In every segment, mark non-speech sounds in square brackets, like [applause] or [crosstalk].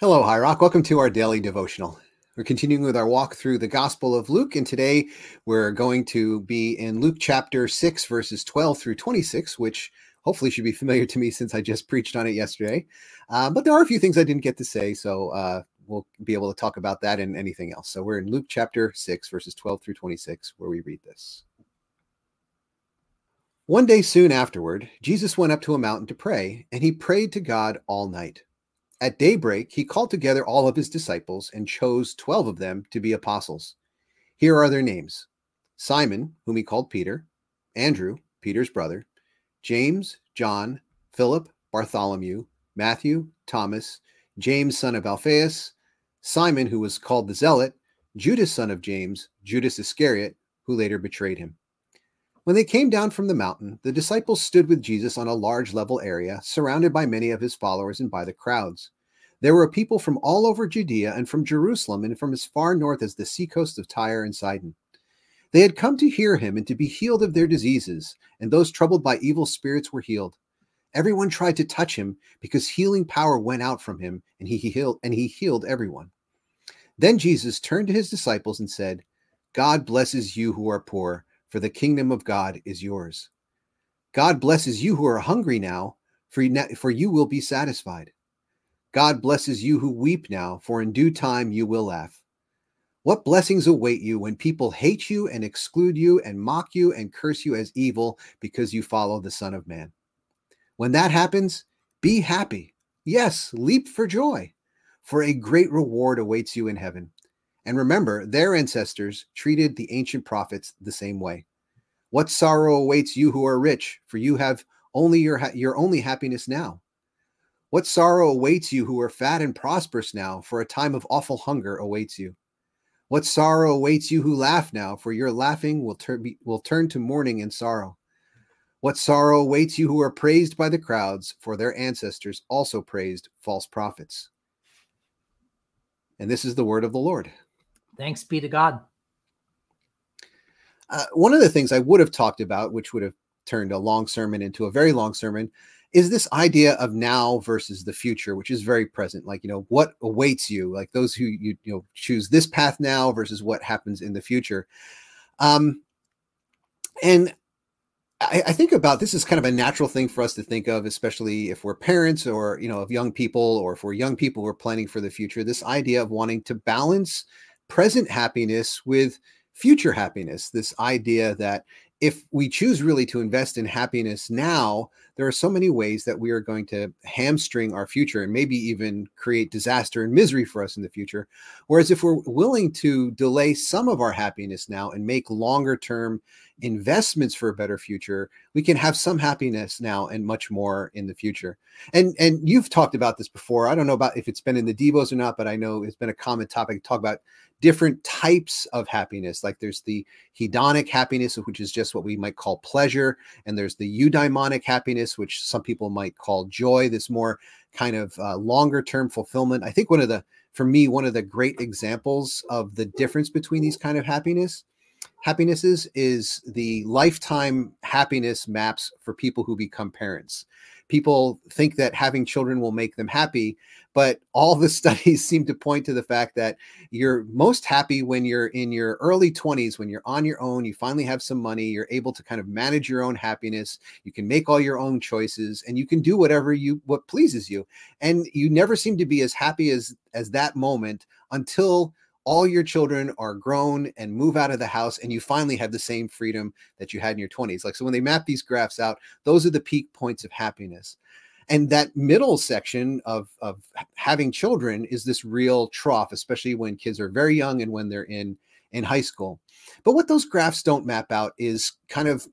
Hello, Highrock. Welcome to our daily devotional. We're continuing with our walk through the Gospel of Luke, and today we're going to be in Luke chapter 6, verses 12 through 26, which hopefully should be familiar to me since I just preached on it yesterday. Uh, but there are a few things I didn't get to say, so uh, we'll be able to talk about that and anything else. So we're in Luke chapter 6, verses 12 through 26, where we read this. One day soon afterward, Jesus went up to a mountain to pray, and he prayed to God all night. At daybreak, he called together all of his disciples and chose 12 of them to be apostles. Here are their names Simon, whom he called Peter, Andrew, Peter's brother, James, John, Philip, Bartholomew, Matthew, Thomas, James, son of Alphaeus, Simon, who was called the Zealot, Judas, son of James, Judas Iscariot, who later betrayed him. When they came down from the mountain, the disciples stood with Jesus on a large level area, surrounded by many of his followers and by the crowds. There were people from all over Judea and from Jerusalem and from as far north as the seacoast of Tyre and Sidon. They had come to hear him and to be healed of their diseases, and those troubled by evil spirits were healed. Everyone tried to touch him because healing power went out from him, and he healed and he healed everyone. Then Jesus turned to his disciples and said, God blesses you who are poor for the kingdom of God is yours. God blesses you who are hungry now, for, for you will be satisfied. God blesses you who weep now, for in due time you will laugh. What blessings await you when people hate you and exclude you and mock you and curse you as evil because you follow the Son of Man? When that happens, be happy. Yes, leap for joy, for a great reward awaits you in heaven. And remember, their ancestors treated the ancient prophets the same way. What sorrow awaits you who are rich, for you have only your, your only happiness now. What sorrow awaits you who are fat and prosperous now, for a time of awful hunger awaits you. What sorrow awaits you who laugh now, for your laughing will, turn will turn to mourning and sorrow. What sorrow awaits you who are praised by the crowds, for their ancestors also praised false prophets. And this is the word of the Lord. Thanks be to God. Uh, one of the things I would have talked about, which would have turned a long sermon into a very long sermon, is this idea of now versus the future, which is very present. Like, you know, what awaits you, like those who you, you know, choose this path now versus what happens in the future. Um, and I, I, think about this is kind of a natural thing for us to think of, especially if we're parents or, you know, of young people, or if we're young people who are planning for the future, this idea of wanting to balance present happiness with future happiness. This idea that if we choose really to invest in happiness now, there are so many ways that we are going to hamstring our future and maybe even create disaster and misery for us in the future. Whereas if we're willing to delay some of our happiness now and make longer term investments for a better future, we can have some happiness now and much more in the future. And and you've talked about this before. I don't know about if it's been in the Devos or not, but I know it's been a common topic. To talk about different types of happiness. Like there's the hedonic happiness, which is just what we might call pleasure, and there's the eudaimonic happiness, which some people might call joy. This more kind of uh, longer term fulfillment. I think one of the, for me, one of the great examples of the difference between these kind of happiness happinesses is the lifetime happiness maps for people who become parents. People think that having children will make them happy but all the [laughs] studies seem to point to the fact that you're most happy when you're in your early 20s when you're on your own you finally have some money you're able to kind of manage your own happiness you can make all your own choices and you can do whatever you what pleases you. And you never seem to be as happy as as that moment until all your children are grown and move out of the house and you finally have the same freedom that you had in your 20s like so when they map these graphs out those are the peak points of happiness. And that middle section of of having children is this real trough especially when kids are very young and when they're in in high school. But what those graphs don't map out is kind of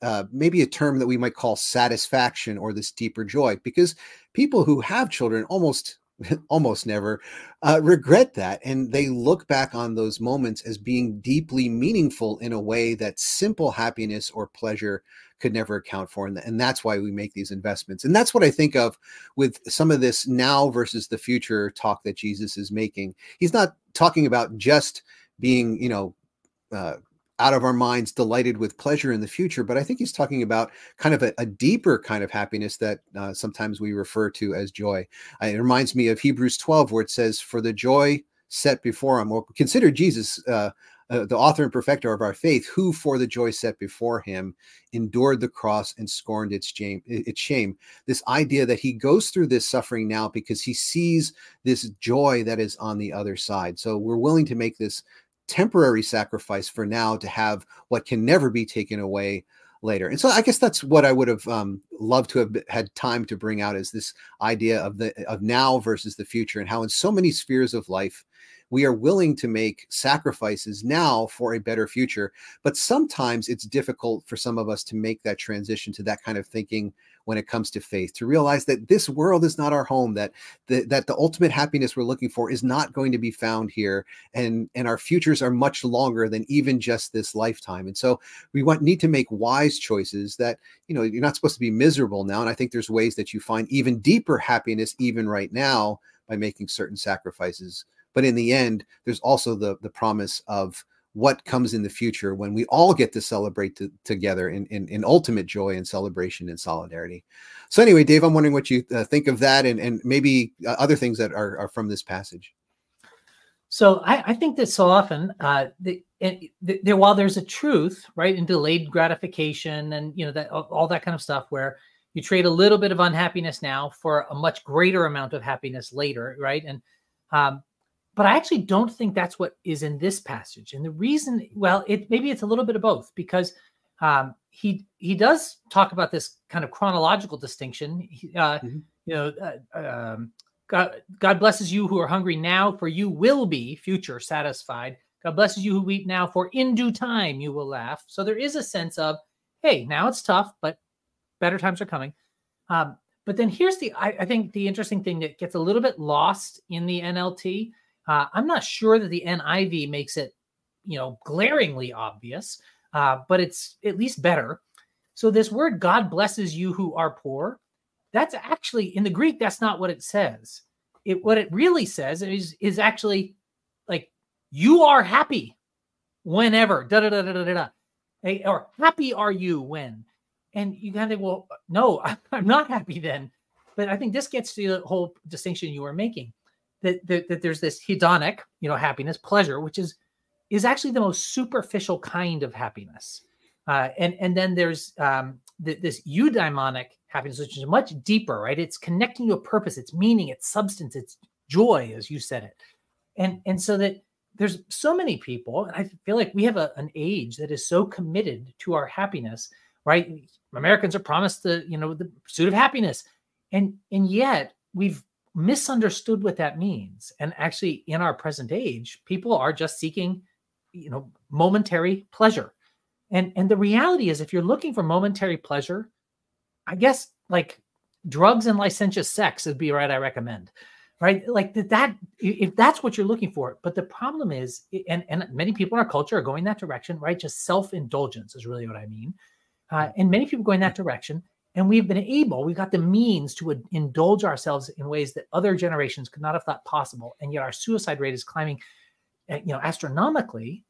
uh, maybe a term that we might call satisfaction or this deeper joy because people who have children almost [laughs] almost never uh, regret that and they look back on those moments as being deeply meaningful in a way that simple happiness or pleasure could never account for and, and that's why we make these investments and that's what i think of with some of this now versus the future talk that jesus is making. He's not talking about just being you know uh, out of our minds delighted with pleasure in the future but i think he's talking about kind of a, a deeper kind of happiness that uh, sometimes we refer to as joy uh, it reminds me of hebrews 12 where it says for the joy set before him or consider jesus uh, uh, the author and perfecter of our faith, who for the joy set before him endured the cross and scorned its shame. Its shame. This idea that he goes through this suffering now because he sees this joy that is on the other side. So we're willing to make this temporary sacrifice for now to have what can never be taken away later. And so I guess that's what I would have um, loved to have had time to bring out is this idea of the of now versus the future and how in so many spheres of life we are willing to make sacrifices now for a better future. But sometimes it's difficult for some of us to make that transition to that kind of thinking when it comes to faith to realize that this world is not our home that the, that the ultimate happiness we're looking for is not going to be found here and and our futures are much longer than even just this lifetime. And so we want need to make wise choices that you know you're not supposed to be miserable now and i think there's ways that you find even deeper happiness even right now by making certain sacrifices. But in the end, there's also the the promise of what comes in the future when we all get to celebrate to, together in, in, in, ultimate joy and celebration and solidarity. So anyway, Dave, I'm wondering what you uh, think of that and, and maybe uh, other things that are, are from this passage. So I, I think that so often, uh, the, the, the, while there's a truth, right, in delayed gratification and you know that all that kind of stuff, where you trade a little bit of unhappiness now for a much greater amount of happiness later, right? And um, but I actually don't think that's what is in this passage. And the reason, well, it maybe it's a little bit of both because um, he he does talk about this kind of chronological distinction. Uh, mm-hmm. You know, uh, um, God, God blesses you who are hungry now, for you will be future satisfied. God blesses you who weep now, for in due time you will laugh. So there is a sense of, hey, now it's tough, but better times are coming. Um, but then here's the, I, I think the interesting thing that gets a little bit lost in the NLT uh, I'm not sure that the NIV makes it, you know, glaringly obvious, uh, but it's at least better. So this word "God blesses you who are poor," that's actually in the Greek. That's not what it says. It what it really says is is actually like you are happy whenever da da da da da da, or happy are you when, and you kind of think, well, no, [laughs] I'm not happy then. But I think this gets to the whole distinction you were making that, that, that there's this hedonic, you know, happiness, pleasure, which is is actually the most superficial kind of happiness. Uh, and and then there's um, th- this eudaimonic happiness, which is much deeper, right? It's connecting to a purpose, it's meaning, it's substance, it's joy, as you said it. And and so that there's so many people, and I feel like we have a, an age that is so committed to our happiness, right? Americans are promised the you know the pursuit of happiness, and and yet we've misunderstood what that means. And actually, in our present age, people are just seeking, you know, momentary pleasure. And and the reality is, if you're looking for momentary pleasure, I guess like drugs and licentious sex would be right. I recommend, right? Like that. That if that's what you're looking for. But the problem is, and and many people in our culture are going that direction, right? Just self indulgence is really what I mean. Uh, and many people going that direction and we've been able we've got the means to indulge ourselves in ways that other generations could not have thought possible. And yet our suicide rate is climbing eh, you know astronomically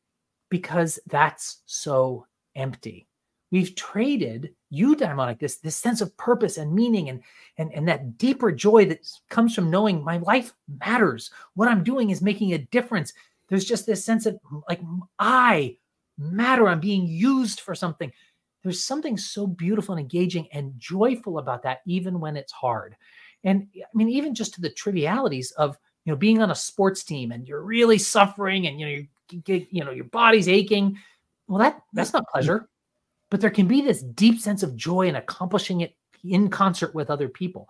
because that's so empty. We've traded eudaimonic this this sense of purpose and meaning and and and that deeper joy that comes from knowing my life matters. What i'm doing is making a difference. There's just this sense of like i matter. I'm being used for something there's something so beautiful and engaging and joyful about that, even when it's hard. And I mean, even just to the trivialities of you know being on a sports team and you're really suffering and you know you get you know your body's aching. Well, that that's not pleasure, but there can be this deep sense of joy in accomplishing it in concert with other people.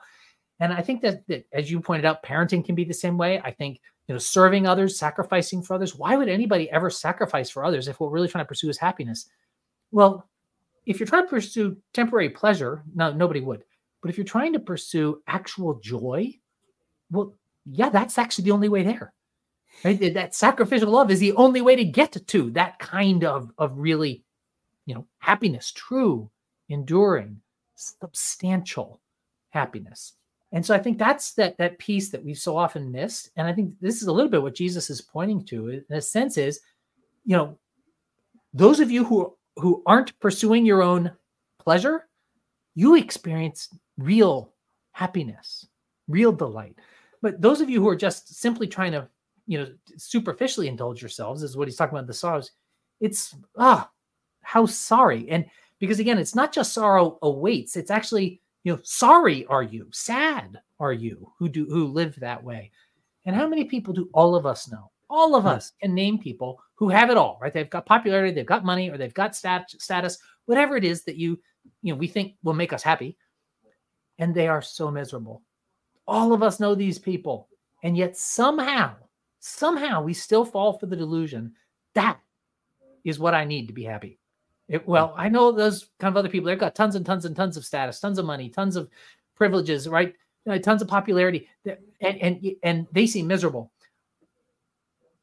And I think that, that as you pointed out, parenting can be the same way. I think you know serving others, sacrificing for others. Why would anybody ever sacrifice for others if what we're really trying to pursue is happiness? Well, if you're trying to pursue temporary pleasure, no, nobody would. But if you're trying to pursue actual joy, well, yeah, that's actually the only way there. Right? That sacrificial love is the only way to get to that kind of, of really, you know, happiness, true, enduring, substantial happiness. And so I think that's that that piece that we've so often missed. And I think this is a little bit what Jesus is pointing to in a sense is, you know, Those of you who who aren't pursuing your own pleasure, you experience real happiness, real delight. But those of you who are just simply trying to, you know, superficially indulge yourselves, is what he's talking about the sorrows. It's ah, how sorry. And because again, it's not just sorrow awaits, it's actually, you know, sorry are you, sad are you who do who live that way. And how many people do all of us know? All of us can name people who have it all, right? They've got popularity, they've got money, or they've got stat- status, whatever it is that you, you know, we think will make us happy. And they are so miserable. All of us know these people. And yet somehow, somehow we still fall for the delusion that is what I need to be happy. It, well, I know those kind of other people. They've got tons and tons and tons of status, tons of money, tons of privileges, right? Uh, tons of popularity, and and and they seem miserable.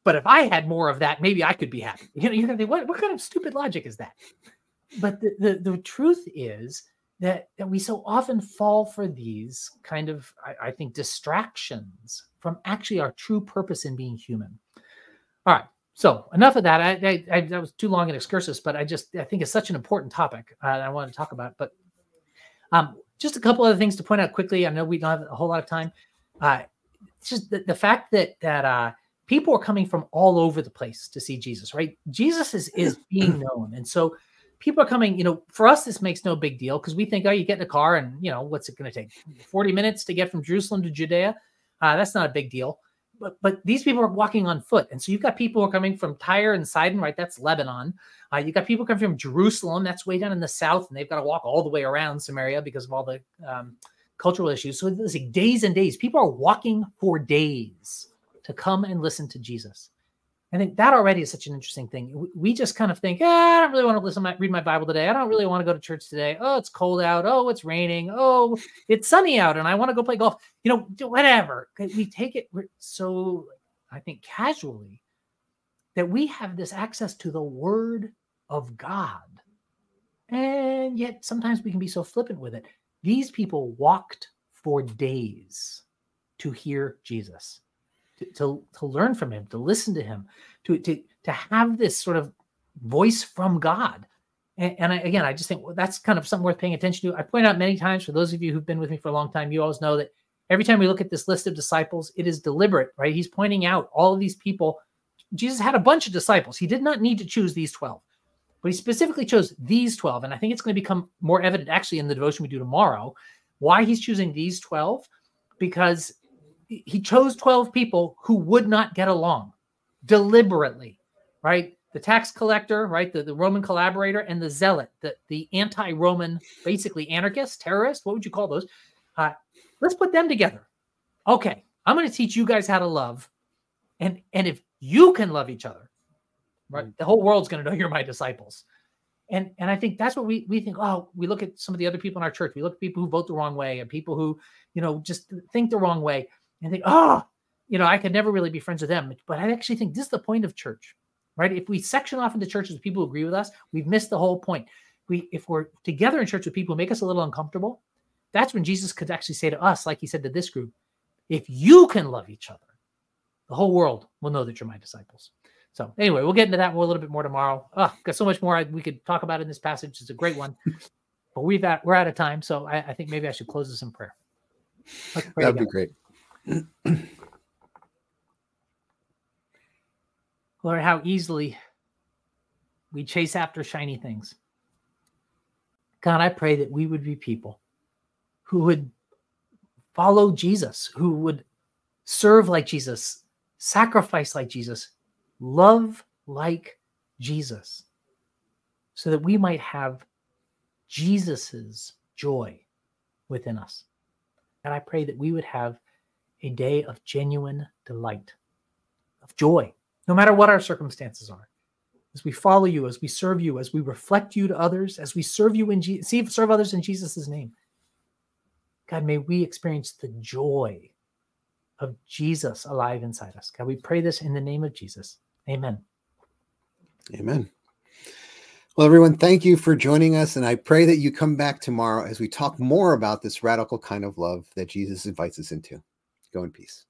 But if I had more of that, maybe I could be happy. You know, you're gonna think, what, what kind of stupid logic is that? But the, the, the truth is that, that we so often fall for these kind of, I, I think, distractions from actually our true purpose in being human. All right. So enough of that. I, I, I, that was too long an excursus, but I just I think it's such an important topic uh, I want to talk about. But um, just a couple other things to point out quickly. I know we don't have a whole lot of time. Uh, just the, the fact that that uh, people are coming from all over the place to see Jesus, right? Jesus is is [clears throat] being known, and so people are coming. You know, for us, this makes no big deal because we think, oh, you get in a car, and you know, what's it going to take? Forty minutes to get from Jerusalem to Judea. Uh, that's not a big deal. But but these people are walking on foot, and so you've got people who are coming from Tyre and Sidon, right? That's Lebanon. Uh, you got people coming from Jerusalem, that's way down in the south, and they've got to walk all the way around Samaria because of all the um, cultural issues. So it's like days and days. People are walking for days to come and listen to Jesus. I think that already is such an interesting thing. We just kind of think, eh, I don't really want to listen, read my Bible today. I don't really want to go to church today. Oh, it's cold out. Oh, it's raining. Oh, it's sunny out, and I want to go play golf. You know, whatever. We take it so, I think, casually that we have this access to the Word of God, and yet sometimes we can be so flippant with it. These people walked for days to hear Jesus to, to, to learn from him, to listen to him, to, to, to have this sort of voice from God. And, and I, again, I just think well, that's kind of something worth paying attention to. I point out many times for those of you who've been with me for a long time, you always know that every time we look at this list of disciples, it is deliberate, right? He's pointing out all of these people. Jesus had a bunch of disciples. He did not need to choose these 12, but he specifically chose these 12. And I think it's going to become more evident actually in the devotion we do tomorrow why he's choosing these 12 because he chose 12 people who would not get along deliberately, right? The tax collector, right? The, the Roman collaborator and the zealot, the, the anti Roman, basically anarchist, terrorist. What would you call those? Uh, let's put them together. Okay, I'm going to teach you guys how to love. And, and if you can love each other, right, the whole world's going to know you're my disciples. And, and I think that's what we, we think. Oh, we look at some of the other people in our church. We look at people who vote the wrong way and people who, you know, just think the wrong way and think, oh, you know, I could never really be friends with them. But I actually think this is the point of church, right? If we section off into churches with people who agree with us, we've missed the whole point. We, if we're together in church with people who make us a little uncomfortable, that's when Jesus could actually say to us, like he said to this group, if you can love each other, the whole world will know that you're my disciples. So anyway, we'll get into that more, a little bit more tomorrow. Oh, got so much more we could talk about in this passage. It's a great one, [laughs] but we've at, we're out of time. So I, I think maybe I should close this in prayer. That'd together. be great. [clears throat] Lord, how easily we chase after shiny things. God, I pray that we would be people who would follow Jesus, who would serve like Jesus, sacrifice like Jesus, love like Jesus, so that we might have Jesus's joy within us. And I pray that we would have a day of genuine delight, of joy, no matter what our circumstances are. As we follow you, as we serve you, as we reflect you to others, as we serve you in Je- see, serve others in Jesus' name. God, may we experience the joy of Jesus alive inside us. God, we pray this in the name of Jesus. Amen. Amen. Well, everyone, thank you for joining us. And I pray that you come back tomorrow as we talk more about this radical kind of love that Jesus invites us into. Go in peace.